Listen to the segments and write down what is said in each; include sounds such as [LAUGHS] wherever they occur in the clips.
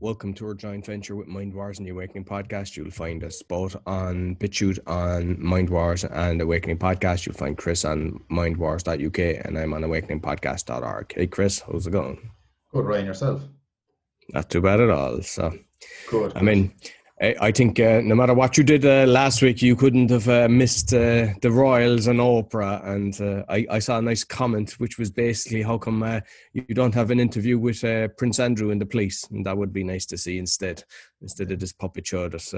welcome to our joint venture with Mind Wars and the Awakening Podcast. You'll find us both on BitChute on Mind Wars and Awakening Podcast. You'll find Chris on mindwars.uk and I'm on awakeningpodcast.org. Hey, Chris, how's it going? Good, Ryan, yourself? Not too bad at all. So, good. I mean, I think uh, no matter what you did uh, last week, you couldn't have uh, missed uh, the Royals and Oprah. And uh, I, I, saw a nice comment, which was basically, "How come uh, you don't have an interview with Prince Andrew and the police?" And that would be nice to see instead, instead of this puppet show that's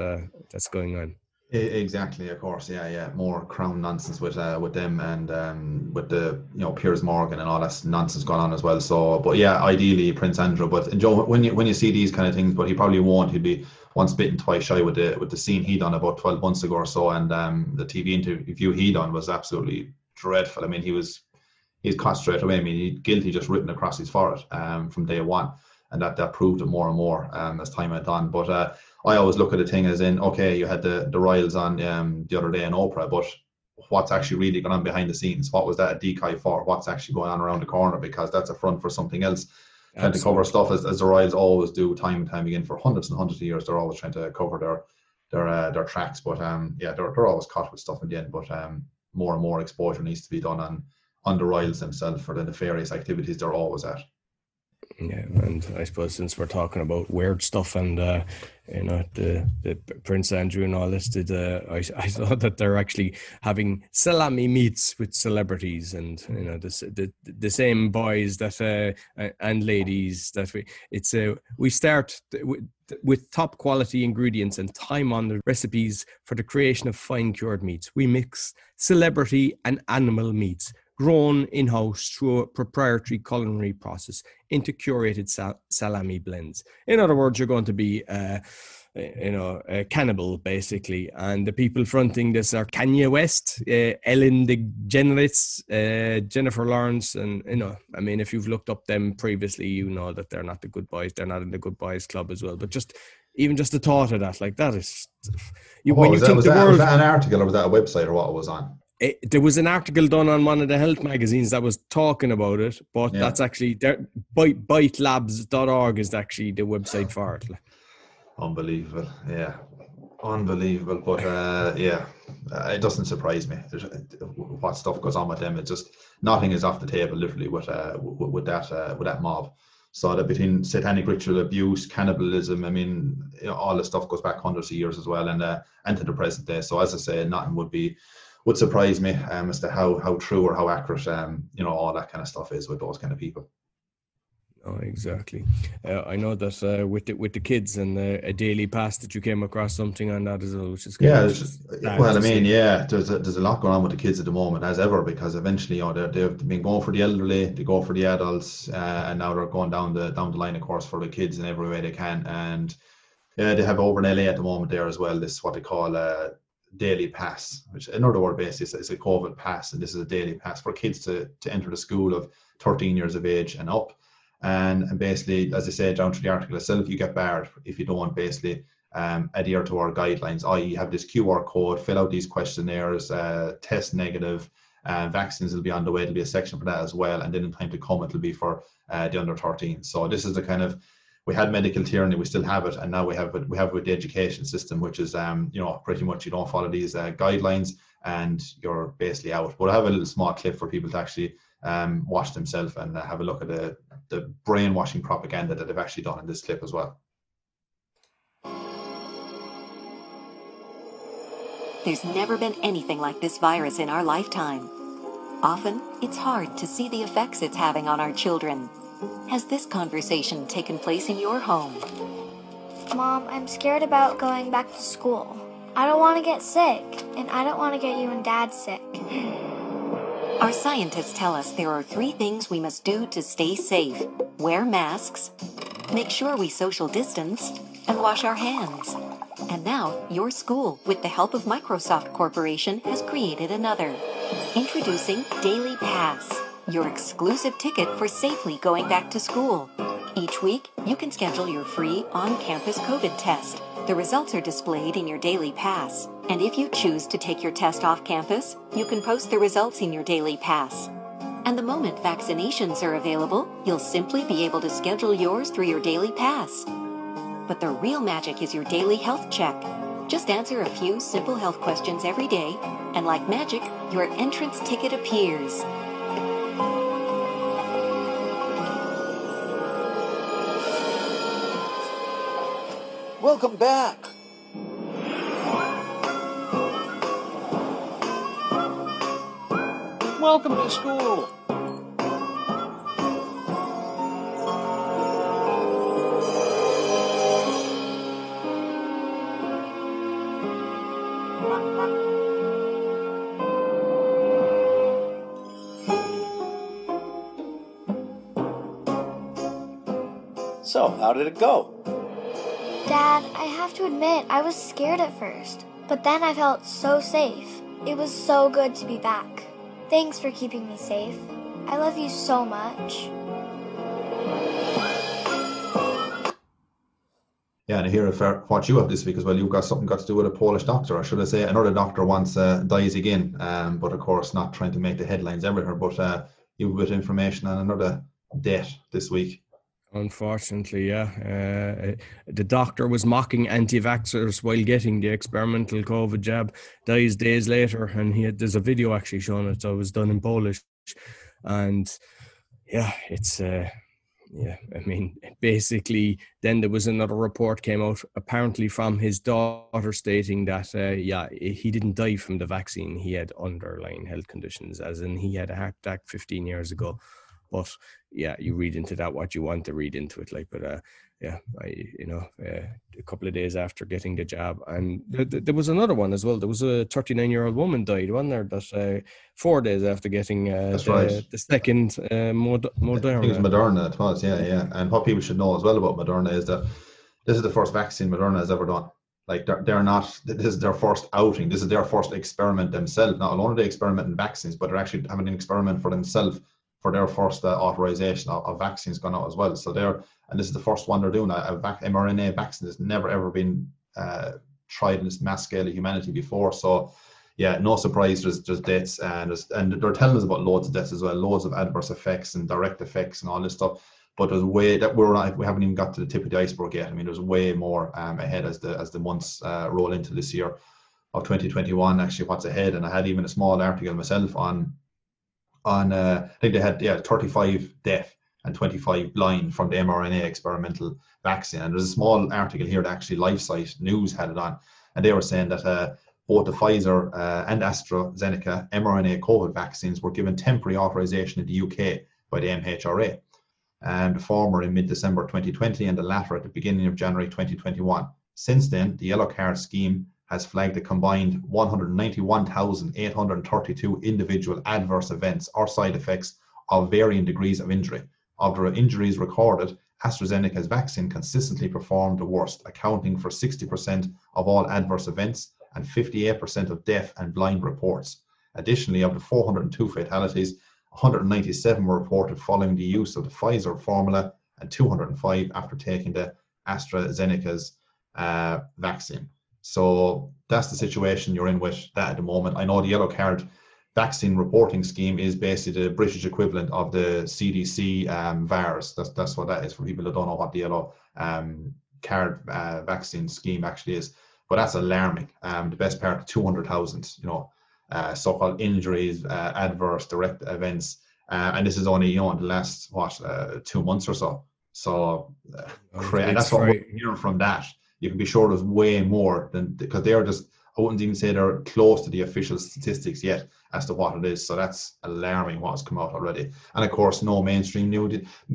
that's going on. Exactly, of course, yeah, yeah. More crown nonsense with uh, with them and um, with the you know Piers Morgan and all that nonsense going on as well. So, but yeah, ideally Prince Andrew. But Joe, when you when you see these kind of things, but he probably won't. He'd be once bitten, twice shy with the with the scene he done about twelve months ago or so, and um, the TV interview he done was absolutely dreadful. I mean, he was he's caught straight away. I mean, he guilty just written across his forehead um, from day one, and that that proved it more and more um, as time went on. But uh, I always look at the thing as in, okay, you had the the Royals on um, the other day in Oprah, but what's actually really going on behind the scenes? What was that a decoy for? What's actually going on around the corner? Because that's a front for something else. Trying to cover stuff as, as the Royals always do, time and time again for hundreds and hundreds of years. They're always trying to cover their their uh, their tracks, but um, yeah, they're they're always caught with stuff in the end. But um, more and more exposure needs to be done on on the Royals themselves for the nefarious activities they're always at. Yeah, and I suppose since we're talking about weird stuff and uh, you know the, the Prince Andrew and all this, did uh, I, [LAUGHS] I saw that they're actually having salami meats with celebrities and you know the the, the same boys that uh, and ladies that we it's uh, we start with, with top quality ingredients and time on the recipes for the creation of fine cured meats. We mix celebrity and animal meats grown in house through a proprietary culinary process into curated sal- salami blends. In other words, you're going to be, uh, you know, a cannibal basically. And the people fronting this are Kanye West, uh, Ellen DeGeneres, uh, Jennifer Lawrence, and you know, I mean, if you've looked up them previously, you know that they're not the good boys. They're not in the good boys club as well. But just even just the thought of that, like that is, [LAUGHS] you, when you think that, the world, was that an article or was that a website or what it was on? It, there was an article done on one of the health magazines that was talking about it, but yeah. that's actually. Bite, bitelabs.org is actually the website for it. Unbelievable, yeah, unbelievable. But uh, yeah, uh, it doesn't surprise me There's, what stuff goes on with them. It just nothing is off the table, literally, with uh, with, with that uh, with that mob. So that between satanic ritual abuse, cannibalism, I mean, you know, all the stuff goes back hundreds of years as well, and uh, and to the present day. So as I say, nothing would be would surprise me um, as to how how true or how accurate um, you know all that kind of stuff is with those kind of people. Oh, exactly. Uh, I know that uh, with the with the kids and uh, a daily pass that you came across something on that as well, which is yeah. well, I mean, yeah, there's a, there's a lot going on with the kids at the moment, as ever, because eventually, you know, they've been going for the elderly, they go for the adults, uh, and now they're going down the down the line, of course, for the kids in every way they can. And yeah, they have over in LA at the moment there as well. This is what they call uh, daily pass, which in other word basis is a COVID pass, and this is a daily pass for kids to, to enter the school of 13 years of age and up. And, and basically, as I said down to the article itself, you get barred if you don't basically um, adhere to our guidelines, i.e., have this QR code, fill out these questionnaires, uh, test negative. Uh, vaccines will be on the way. There'll be a section for that as well, and then in time to come, it'll be for uh, the under 13. So this is the kind of we had medical tyranny, we still have it, and now we have it. We have it with the education system, which is um, you know pretty much you don't follow these uh, guidelines and you're basically out. But I have a little small clip for people to actually um, watch themselves and uh, have a look at the the brainwashing propaganda that they've actually done in this clip as well. There's never been anything like this virus in our lifetime. Often, it's hard to see the effects it's having on our children. Has this conversation taken place in your home? Mom, I'm scared about going back to school. I don't want to get sick, and I don't want to get you and Dad sick. Our scientists tell us there are three things we must do to stay safe wear masks, make sure we social distance, and wash our hands. And now, your school, with the help of Microsoft Corporation, has created another. Introducing Daily Pass your exclusive ticket for safely going back to school. Each week, you can schedule your free on campus COVID test. The results are displayed in your daily pass. And if you choose to take your test off campus, you can post the results in your daily pass. And the moment vaccinations are available, you'll simply be able to schedule yours through your daily pass. but the real magic is your daily health check. Just answer a few simple health questions every day, and like magic, your entrance ticket appears. Welcome back. Welcome to school. So, how did it go? Dad, I have to admit, I was scared at first, but then I felt so safe. It was so good to be back. Thanks for keeping me safe. I love you so much. Yeah, and I hear if, uh, what you have this week as well. You've got something got to do with a Polish doctor, or should I say, another doctor once uh, dies again. Um, but of course, not trying to make the headlines everywhere. But uh, you have a bit of information on another death this week. Unfortunately, yeah. Uh, the doctor was mocking anti-vaxxers while getting the experimental COVID jab. Dies days later, and he had, there's a video actually showing it. So it was done in Polish, and yeah, it's uh, yeah. I mean, basically, then there was another report came out apparently from his daughter stating that uh, yeah, he didn't die from the vaccine. He had underlying health conditions, as in he had a heart attack 15 years ago. But yeah, you read into that what you want to read into it. Like, but uh, yeah, I you know uh, a couple of days after getting the jab, and th- th- there was another one as well. There was a 39 year old woman died, wasn't there? That uh, four days after getting uh, the, right. the second uh, Mod- I think it was Moderna. Moderna. It was, yeah, yeah. And what people should know as well about Moderna is that this is the first vaccine Moderna has ever done. Like they're, they're not. This is their first outing. This is their first experiment themselves. Not only are they experiment in vaccines, but they're actually having an experiment for themselves for their first uh, authorization of, of vaccines gone out as well. So they're and this is the first one they're doing. A, a vac- mRNA vaccine has never ever been uh, tried in this mass scale of humanity before. So yeah, no surprise. There's there's deaths and there's, and they're telling us about loads of deaths as well, loads of adverse effects and direct effects and all this stuff. But there's way that we're not, we haven't even got to the tip of the iceberg yet. I mean, there's way more um, ahead as the as the months uh, roll into this year of 2021. Actually, what's ahead? And I had even a small article myself on on uh, I think they had yeah 35 deaf and 25 blind from the mRNA experimental vaccine. And there's a small article here that actually LifeSite News had it on, and they were saying that uh, both the Pfizer uh, and AstraZeneca mRNA COVID vaccines were given temporary authorization in the UK by the MHRA, and the former in mid-December 2020 and the latter at the beginning of January 2021. Since then, the yellow card scheme has flagged a combined 191,832 individual adverse events or side effects of varying degrees of injury. Of the injuries recorded, AstraZeneca's vaccine consistently performed the worst, accounting for 60% of all adverse events and 58% of deaf and blind reports. Additionally, of the 402 fatalities, 197 were reported following the use of the Pfizer formula and 205 after taking the AstraZeneca's uh, vaccine. So that's the situation you're in with that at the moment. I know the yellow card vaccine reporting scheme is basically the British equivalent of the CDC um, VAERS. That's that's what that is for people that don't know what the yellow um, card uh, vaccine scheme actually is. But that's alarming. Um, the best part, 200,000, you know, uh, so-called injuries, uh, adverse direct events, uh, and this is only you know in the last what uh, two months or so. So, uh, and that's what we're hearing from that. You can be sure there's way more than because they're just. I wouldn't even say they're close to the official statistics yet as to what it is. So that's alarming what's come out already. And of course, no mainstream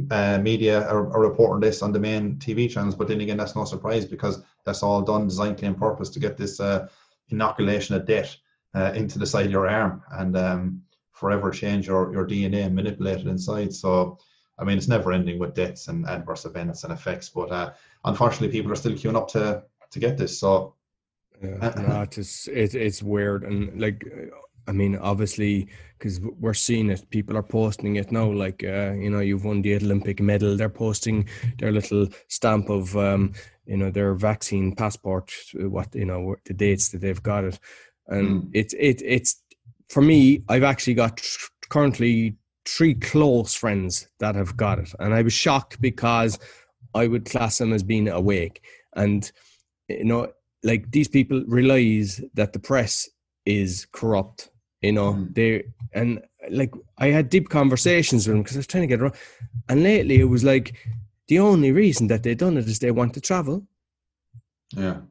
uh, media are, are reporting this on the main TV channels. But then again, that's no surprise because that's all done designedly on purpose to get this uh, inoculation of debt uh, into the side of your arm and um, forever change your, your DNA and manipulate it inside. So, I mean, it's never ending with deaths and adverse events and effects. But uh, unfortunately, people are still queuing up to to get this. So, Yeah, Uh, no, it's just, it, it's weird and like I mean obviously because we're seeing it people are posting it now like uh, you know you've won the Olympic medal they're posting their little stamp of um, you know their vaccine passport what you know the dates that they've got it and Mm. it's it it's for me I've actually got currently three close friends that have got it and I was shocked because I would class them as being awake and you know, like these people realize that the press is corrupt. You know, Mm. they and like I had deep conversations with them because I was trying to get around. And lately, it was like the only reason that they've done it is they want to travel. Yeah.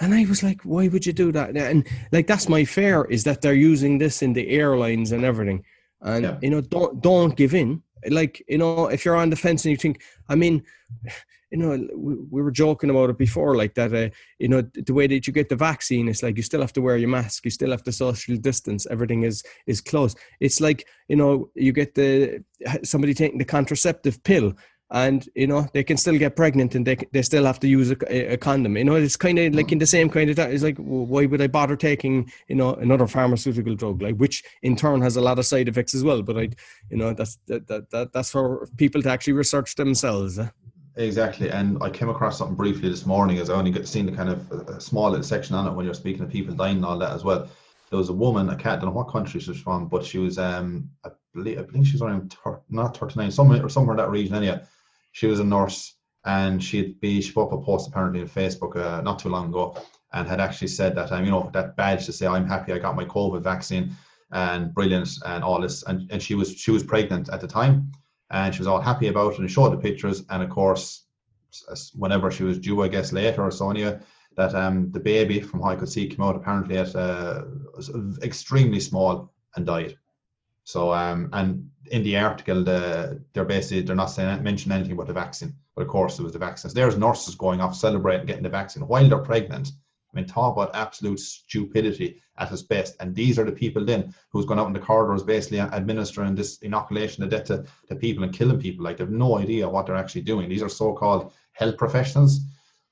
And I was like, why would you do that? And like that's my fear is that they're using this in the airlines and everything. And Yeah. you know, don't don't give in. Like you know, if you're on the fence and you think, I mean, [SIGHS] you know, we, we were joking about it before, like that. Uh, you know, the way that you get the vaccine, it's like you still have to wear your mask, you still have to social distance. Everything is is closed. It's like you know, you get the somebody taking the contraceptive pill and you know they can still get pregnant and they they still have to use a, a condom you know it's kind of like in the same kind of that it's like why would i bother taking you know another pharmaceutical drug like which in turn has a lot of side effects as well but i you know that's that, that, that that's for people to actually research themselves eh? Exactly, and I came across something briefly this morning as I only got seen the kind of a small little section on it when you're speaking to people dying and all that as well. There was a woman, I can't don't know what country she was from, but she was um I believe I believe she was around not 39, somewhere or somewhere in that region anyway. She was a nurse and she'd be she put up a post apparently on Facebook uh, not too long ago and had actually said that um, you know that badge to say I'm happy I got my COVID vaccine and brilliant and all this and, and she was she was pregnant at the time and she was all happy about it and showed the pictures and of course whenever she was due I guess later or that um the baby from what I could see came out apparently at uh, extremely small and died. So um and in the article the they're basically they're not saying mentioning anything about the vaccine but of course it was the vaccines there's nurses going off celebrating getting the vaccine while they're pregnant I mean, talk about absolute stupidity at its best. And these are the people then who's gone out in the corridors basically administering this inoculation of death to, to people and killing people. Like, they've no idea what they're actually doing. These are so called health professionals.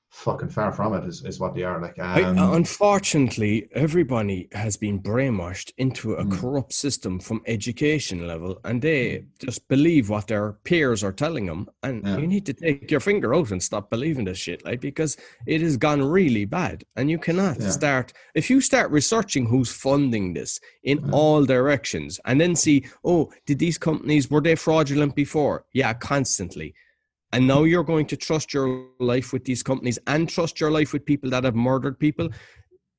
Fucking far from it is, is what they are. Like, I- um, unfortunately, everybody has been brainwashed into a Mm. corrupt system from education level, and they just believe what their peers are telling them. And Yeah. you need to take your finger out and stop believing this shit, like because it has gone really bad. And you cannot Yeah. start if you start researching who's funding this in Yeah. all directions, and then see, oh, did these companies were they fraudulent before? Yeah, constantly. And now you're going to trust your life with these companies and trust your life with people that have murdered people.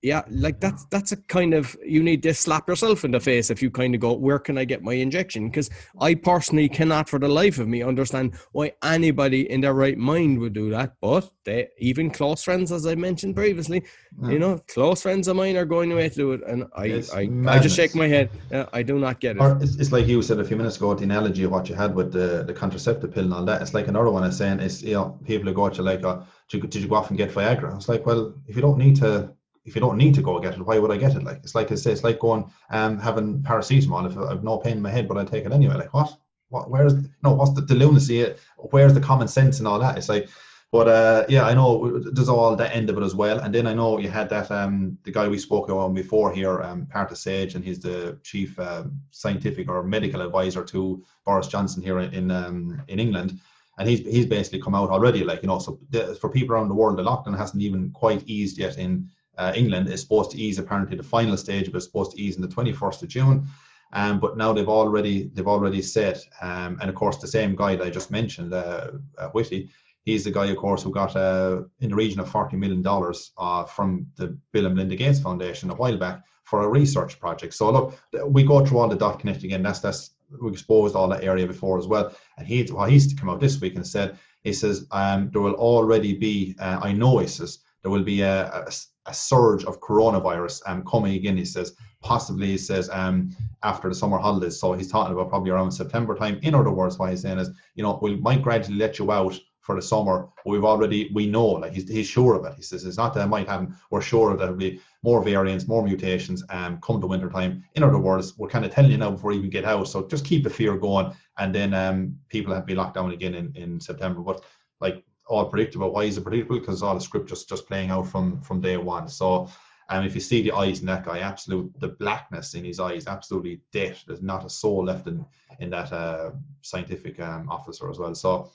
Yeah, like that's that's a kind of you need to slap yourself in the face if you kind of go, where can I get my injection? Because I personally cannot, for the life of me, understand why anybody in their right mind would do that. But they, even close friends, as I mentioned previously, Yeah. you know, close friends of mine are going away to do it, and I, It's I, I just shake my head. I do not get it. Or it's, it's like you said a few minutes ago, the analogy of what you had with the, the contraceptive pill and all that. It's like another one is saying is you know people who go to like, uh, did, you, did you go off and get Viagra? It's like, well, if you don't need to, if you don't need to go get it, why would I get it? Like it's like I it's like going um having paracetamol. If I have no pain in my head, but I take it anyway. Like what? What? Where's no? What's the, the lunacy? Where's the common sense and all that? It's like. But uh, yeah, I know there's all that end of it as well. And then I know you had that um, the guy we spoke on before here, um, Sage, and he's the chief um, scientific or medical advisor to Boris Johnson here in um, in England. And he's he's basically come out already, like you know. So the, for people around the world, the lockdown hasn't even quite eased yet in uh, England. is supposed to ease apparently the final stage, but it's supposed to ease in the 21st of June. Um, but now they've already they've already said, um, and of course the same guy that I just mentioned, uh, uh, Whitty, he's the guy, of course, who got uh, in the region of forty million dollars uh, from the Bill and Melinda Gates Foundation a while back for a research project. So look, we go through all the dot connecting, and that's that's we exposed all that area before as well. And he, well, he's come out this week and said, he says um, there will already be, uh, I know, he says there will be a, a, a surge of coronavirus um, coming again. He says possibly, he says um, after the summer holidays. So he's talking about probably around September time. In other words, what he's saying is, you know, we might gradually let you out for the summer. But we've already, we know, like he's, he's sure of it. He says it's not that it might happen. We're sure that there'll be more variants, more mutations, um, come the winter time. In other words, we're kind of telling you now before you even get out. So just keep the fear going, and then um, people have to be locked down again in, in September. But like all predictable, why is it predictable? Because all the script just just playing out from from day one. So. Um, if you see the eyes in that guy, absolute the blackness in his eyes, absolutely dead. There's not a soul left in in that uh, scientific um, officer as well. So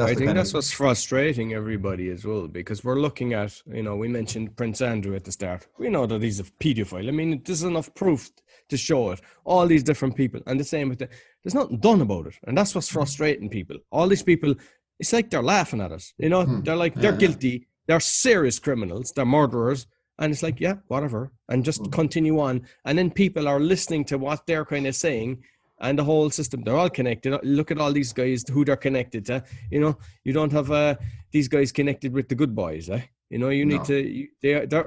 I think that's what's frustrating everybody as well because we're looking at, you know, we mentioned Prince Andrew at the start. We know that he's a pedophile. I mean, there's enough proof to show it. All these different people, and the same with the, there's nothing done about it, and that's what's frustrating people. All these people, it's like they're laughing at us. You know, Hmm. they're like they're yeah. guilty. they're serious criminals, they're murderers, and it's like, yeah, whatever, and just Mm. continue on. And then people are listening to what they're kind of saying, and the whole system, they're all connected. Look at all these guys who they're connected to. You know, you don't have uh, these guys connected with the good boys, eh? You know, you need No. to. You, they they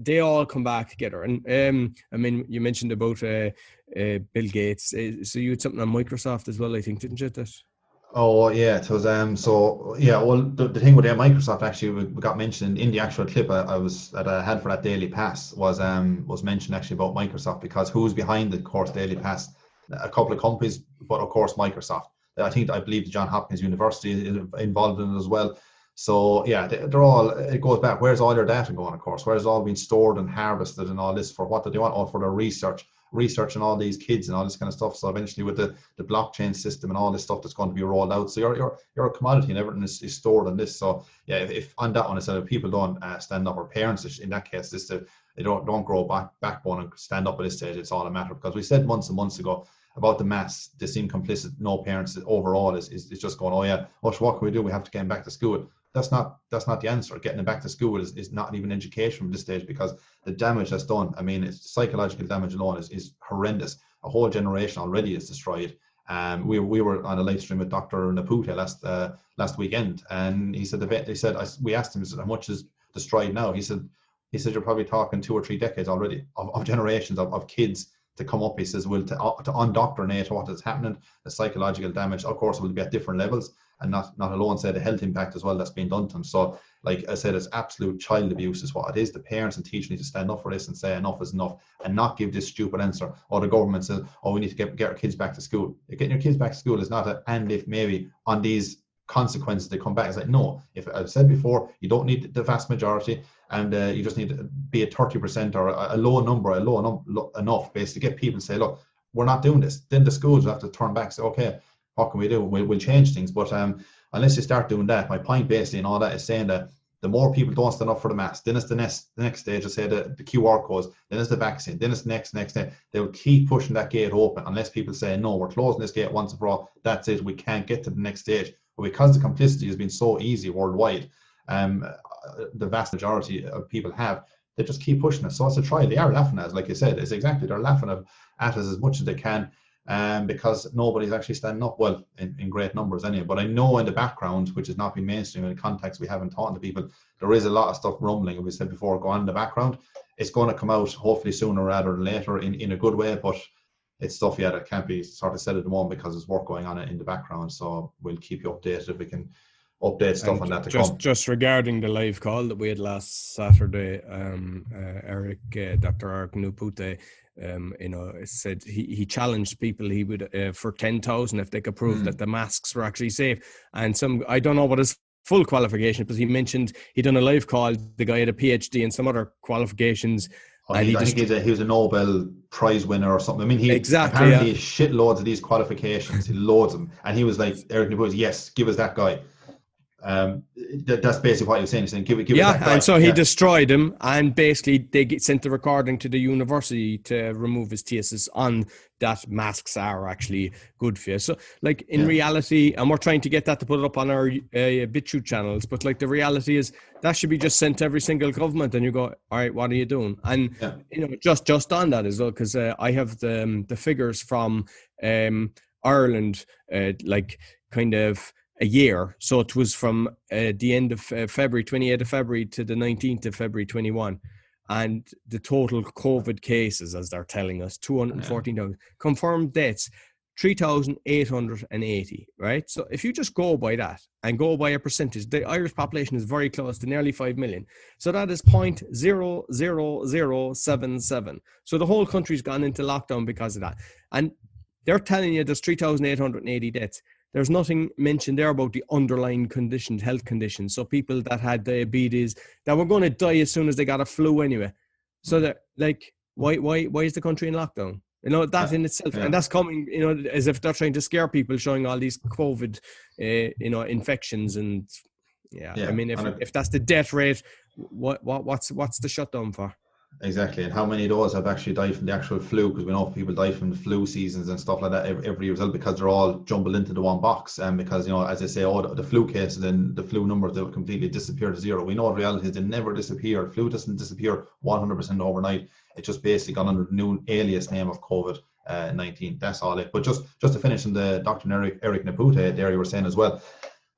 they all come back together. And um, I mean, you mentioned about uh, uh, Bill Gates. Uh, so you had something on Microsoft as well, I think, didn't you? That Oh yeah, it was um so yeah well the, the thing with uh, Microsoft actually we, we got mentioned in the actual clip I, I was that I had for that Daily Pass was um was mentioned actually about Microsoft because who's behind the course Daily Pass? A couple of companies but of course Microsoft. I think I believe the John Hopkins University is involved in it as well. So yeah they, they're all it goes back where's all your data going of course? Where's all been stored and harvested and all this for what do they want? Or for their research researching all these kids and all this kind of stuff. So eventually with the, the blockchain system and all this stuff that's going to be rolled out. So you're a commodity and everything is, is stored on this. So yeah, if, if on that one, I said if people don't uh, stand up or parents in that case, this to, they don't don't grow back backbone and stand up at this stage, it's all a matter because we said months and months ago about the mass, they seem complicit, no parents overall is, is, is just going, oh yeah, so what can we do? We have to get back to school. That's not that's not the answer. Getting them back to school is, is not even education from this stage because the damage that's done, I mean, it's psychological damage alone is, is horrendous. A whole generation already is destroyed. Um, we, we were on a live stream with Dr. Nepute last uh, last weekend, and he said the he said I, we asked him said, how much is destroyed now. He said he said you're probably talking two or three decades already of, of generations of, of kids to come up. He says will to, uh, to undoctrinate what is happening, the psychological damage. Of course, will be at different levels, and not not alone say the health impact as well that's being done to them. So like I said, it's absolute child abuse is what it is. The parents and teachers need to stand up for this and say enough is enough and not give this stupid answer. Or the government says, oh, we need to get, get our kids back to school. Getting your kids back to school is not a, and if maybe on these consequences they come back. It's like, no, if I've said before, you don't need the vast majority and uh, you just need to be a 30% or a, a low number, a low num- enough base to get people to say, look, we're not doing this. Then the schools have to turn back say, okay, what can we do? We'll, we'll change things. But um, unless you start doing that, my point basically and all that is saying that the more people don't stand up for the mask, then it's the next the next stage. I say the, the QR codes, then it's the vaccine, then it's the next next day. They will keep pushing that gate open unless people say no, we're closing this gate once and for all. That's it. We can't get to the next stage. But because the complicity has been so easy worldwide, um, the vast majority of people have, they just keep pushing it. So it's a trial. They are laughing at us, like you said. It's exactly they're laughing at us as much as they can um, because nobody's actually standing up. Well, in, in great numbers anyway. But I know in the background, which has not been mainstream in the context we haven't talked to people, there is a lot of stuff rumbling. And we said before, go on in the background. It's going to come out hopefully sooner rather than later in, in a good way. But it's stuff yeah that can't be sort of said at the moment because there's work going on in the background. So we'll keep you updated if we can update stuff And on that to just, come. Just regarding the live call that we had last Saturday, um, uh, Eric, uh, Dr. Eric Nepute, um, you know, said he, he challenged people he would uh, for ten thousand if they could prove Mm. that the masks were actually safe. And some I don't know what his full qualification, but he mentioned he done a live call. The guy had a PhD and some other qualifications. Oh, and he, he just- think he's a, he was a Nobel Prize winner or something. I mean, he Exactly, apparently yeah. shitloads of these qualifications, he loads of them, and he was like Eric Nabuz, yes, give us that guy. Um, that, that's basically what you're saying. He's saying, give it, give yeah, guy. and so he Yeah. destroyed him, and basically they get sent the recording to the university to remove his thesis on that masks are actually good for you. So, like in Yeah. reality, and we're trying to get that to put it up on our uh, BitChute channels, but like the reality is that should be just sent to every single government, and you go, all right, what are you doing? And Yeah. you know, just just on that as well, because uh, I have the um, the figures from um, Ireland, uh, like kind of a year. So it was from uh, the end of uh, February, 28th of February to the 19th of February 21. And the total COVID cases, as they're telling us, 214,000. Confirmed deaths, 3,880, right? So if you just go by that and go by a percentage, the Irish population is very close to nearly 5 million. So that is 0.00077. So the whole country's gone into lockdown because of that. And they're telling you there's 3,880 deaths. There's nothing mentioned there about the underlying conditions, health conditions. So people that had diabetes that were going to die as soon as they got a flu anyway. So that like why why why is the country in lockdown? You know that Yeah, in itself, yeah. and that's coming. You know, as if they're trying to scare people, showing all these COVID, uh, you know, infections and yeah. Yeah, I mean, if if that's the death rate, what what what's what's the shutdown for? Exactly, and how many of those have actually died from the actual flu? Because we know people die from the flu seasons and stuff like that every, every year as well, because they're all jumbled into the one box. And because you know, as I say, all the, the flu cases and the flu numbers they will completely disappear to zero. We know in reality they never disappear. Flu doesn't disappear 100% overnight. It just basically got under the new alias name of COVID. Uh, 19 that's all it but just just to finish in the dr eric eric nepute there you were saying as well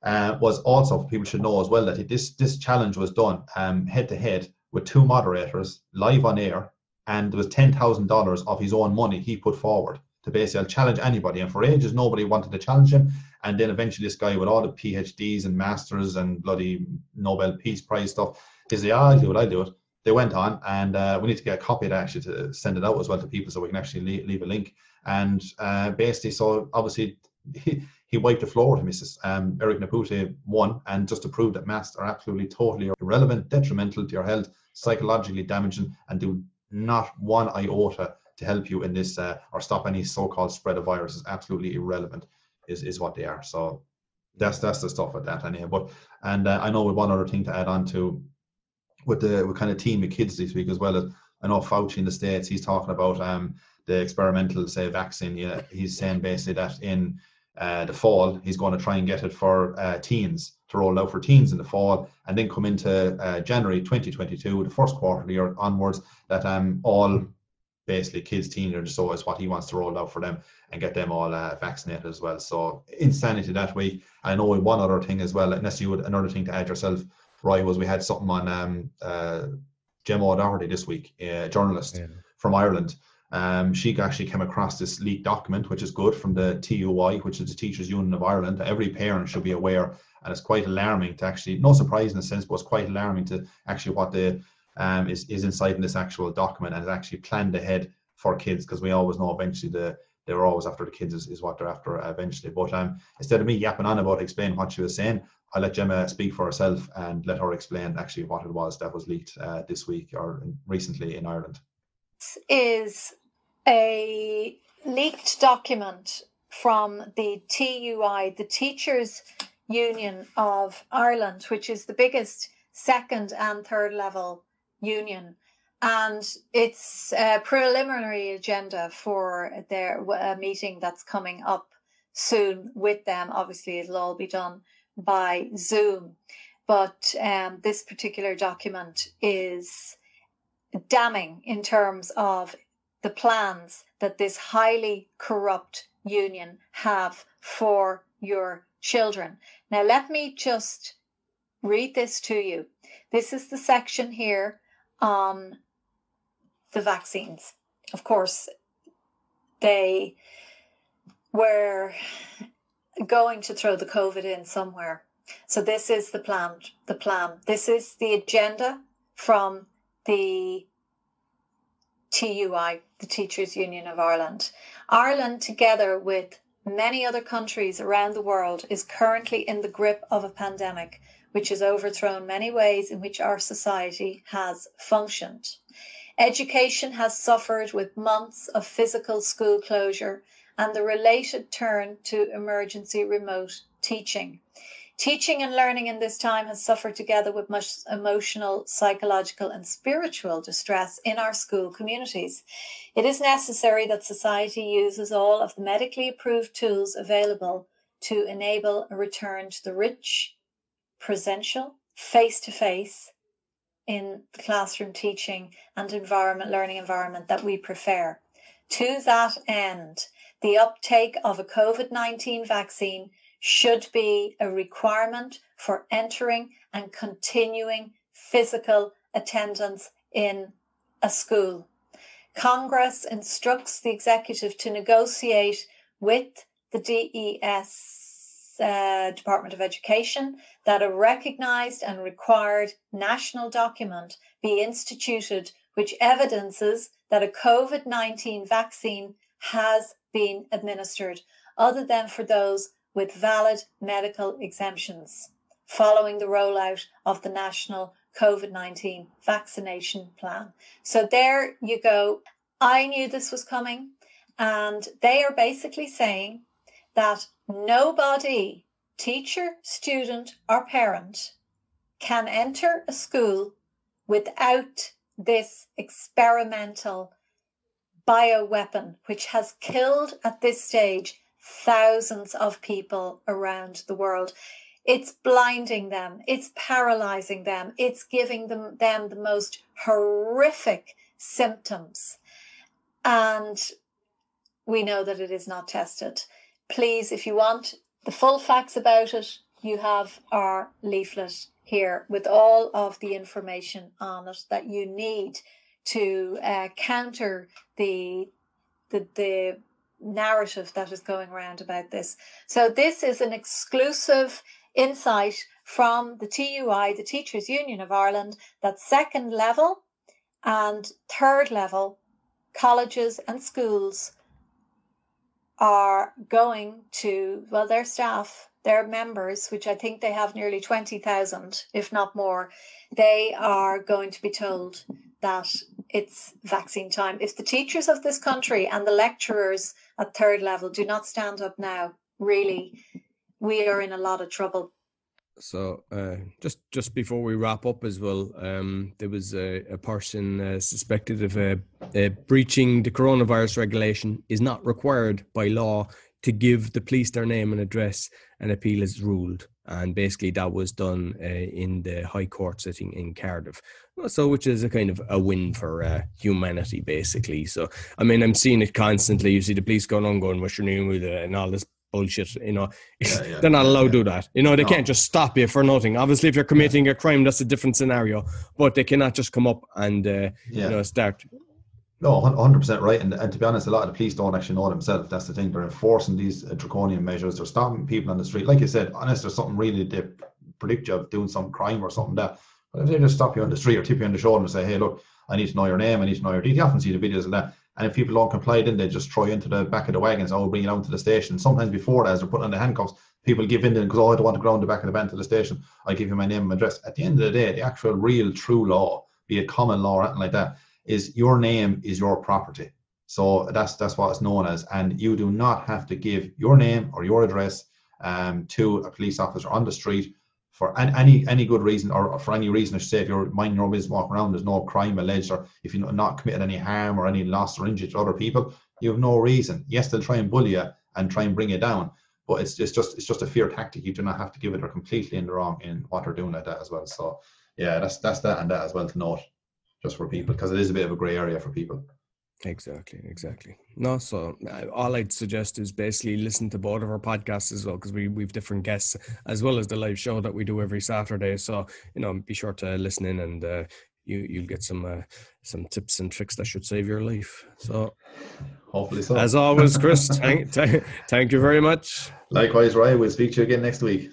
uh, was also people should know as well that this this challenge was done um, head to head with two moderators live on air, and there was ten thousand dollars of his own money he put forward to basically challenge anybody. And for ages, nobody wanted to challenge him. And then eventually, this guy with all the PhDs and masters and bloody Nobel Peace Prize stuff, he said, I'll do it. I'll do it." They went on, and uh, we need to get a copy that actually to send it out as well to people, so we can actually leave, leave a link. And uh, basically, so obviously. [LAUGHS] he wiped the floor with says, um, Eric Nepute won, and just to prove that masks are absolutely totally irrelevant, detrimental to your health, psychologically damaging, and do not one iota to help you in this uh, or stop any so-called spread of viruses. Absolutely irrelevant is, is what they are. So that's that's the stuff with that anyway. But and uh, I know with one other thing to add on to with the with kind of team of kids this week as well as I know Fauci in the states he's talking about um the experimental say vaccine. Yeah, he's saying basically that in uh, the fall, he's going to try and get it for uh, teens to roll out for teens in the fall, and then come into uh, January 2022, the first quarter of the year onwards, that um all basically kids, teenagers, so is what he wants to roll out for them and get them all uh, vaccinated as well. So insanity that week. I know one other thing as well, unless you would another thing to add yourself, Roy, was we had something on um uh Gemma O'Doherty this week, a journalist yeah. from Ireland um, she actually came across this leaked document, which is good from the TUI, which is the Teachers Union of Ireland. Every parent should be aware, and it's quite alarming to actually, no surprise in a sense, but it's quite alarming to actually what the um, is is inside in this actual document and it's actually planned ahead for kids because we always know eventually the they're always after the kids is, is what they're after eventually. But um, instead of me yapping on about explaining what she was saying, I'll let Gemma speak for herself and let her explain actually what it was that was leaked uh, this week or recently in Ireland. Is a leaked document from the TUI, the Teachers Union of Ireland, which is the biggest second and third level union. And it's a preliminary agenda for their meeting that's coming up soon with them. Obviously, it'll all be done by Zoom. But um, this particular document is damning in terms of the plans that this highly corrupt union have for your children. Now, let me just read this to you. This is the section here on the vaccines. Of course, they were going to throw the COVID in somewhere. So this is the plan. The plan. This is the agenda from the TUI, the Teachers Union of Ireland. Ireland, together with many other countries around the world, is currently in the grip of a pandemic which has overthrown many ways in which our society has functioned. Education has suffered with months of physical school closure and the related turn to emergency remote teaching. Teaching and learning in this time has suffered together with much emotional, psychological, and spiritual distress in our school communities. It is necessary that society uses all of the medically approved tools available to enable a return to the rich, presential, face to face in the classroom teaching and environment, learning environment that we prefer. To that end, the uptake of a COVID 19 vaccine should be a requirement for entering and continuing physical attendance in a school. Congress instructs the executive to negotiate with the DES, uh, Department of Education, that a recognised and required national document be instituted which evidences that a COVID 19 vaccine has been administered, other than for those with valid medical exemptions following the rollout of the national COVID 19 vaccination plan. So there you go. I knew this was coming, and they are basically saying that nobody, teacher, student, or parent, can enter a school without this experimental bioweapon, which has killed at this stage thousands of people around the world. It's blinding them, it's paralyzing them, it's giving them, them the most horrific symptoms. And we know that it is not tested. Please, if you want the full facts about it, you have our leaflet here with all of the information on it that you need to uh, counter the, the the narrative that is going around about this. So this is an exclusive insight from the TUI, the Teachers Union of Ireland, that second level and third level colleges and schools are going to, well, their staff, their members, which I think they have nearly 20,000, if not more, they are going to be told that it's vaccine time. If the teachers of this country and the lecturers at third level do not stand up now, really, we are in a lot of trouble. So, uh, just just before we wrap up as well, um, there was a, a person uh, suspected of uh, uh breaching the coronavirus regulation is not required by law to give the police their name and address. An appeal is ruled, and basically that was done uh, in the High Court sitting in Cardiff. So, which is a kind of a win for uh, humanity, basically. So, I mean, I'm seeing it constantly. You see the police going on, going, "What's your name?" with and all this bullshit. You know, yeah, yeah, [LAUGHS] they're not allowed yeah. to do that. You know, they no. can't just stop you for nothing. Obviously, if you're committing a crime, that's a different scenario. But they cannot just come up and uh, you know start. No, 100% right. And, and to be honest, a lot of the police don't actually know themselves. That's the thing. They're enforcing these uh, draconian measures. They're stopping people on the street. Like you said, unless there's something really they predict you of doing some crime or something that. But if they just stop you on the street or tip you on the shoulder and say, hey, look, I need to know your name, I need to know your details. You often see the videos of that. And if people don't comply, then they just throw you into the back of the wagons. Oh, bring you down to the station. Sometimes before that, as they're putting on the handcuffs, people give in because oh, I don't want to go on the back of the van to the station. I give you my name and address. At the end of the day, the actual, real, true law, be it common law or anything like that, is your name is your property. So that's that's what it's known as, and you do not have to give your name or your address um, to a police officer on the street for any any good reason or for any reason, I should say, if you're minding your business walking around, there's no crime alleged, or if you're not committed any harm or any loss or injury to other people, you have no reason. Yes, they'll try and bully you and try and bring you down, but it's, it's just it's just a fear tactic. You do not have to give it. They're completely in the wrong in what they're doing like that as well. So yeah, that's that's that and that as well to note, just for people because it is a bit of a grey area for people. Exactly, exactly. No, so uh, all I'd suggest is basically listen to both of our podcasts as well because we we've different guests as well as the live show that we do every Saturday. So you know, be sure to listen in and uh, you you'll get some uh, some tips and tricks that should save your life. So hopefully, so as always, Chris, [LAUGHS] thank, thank you very much. Likewise, Ryan. We'll speak to you again next week.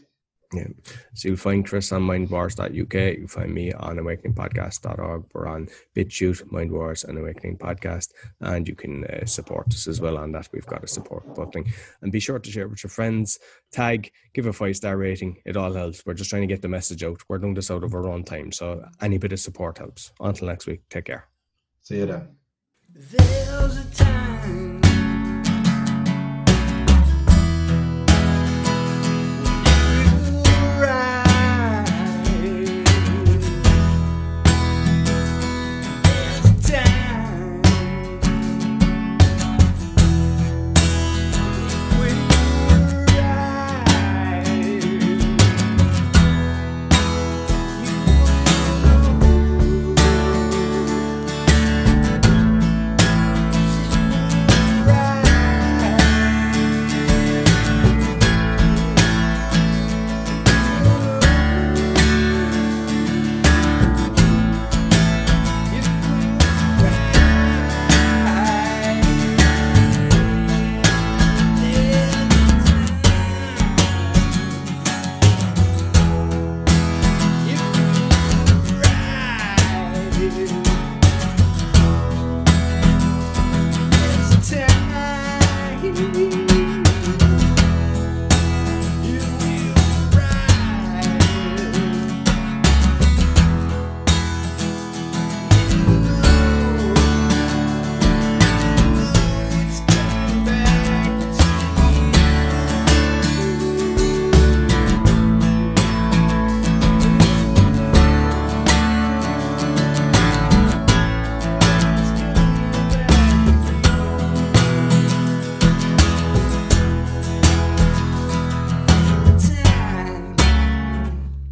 Yeah. So you'll find Chris on mindwars.uk. You'll find me on awakeningpodcast.org. We're on BitChute, Mindwars, and Awakening Podcast. And you can uh, support us as well on that. We've got a support button. And be sure to share with your friends, tag, give a five star rating. It all helps. We're just trying to get the message out. We're doing this out of our own time. So any bit of support helps. Until next week, take care. See you then.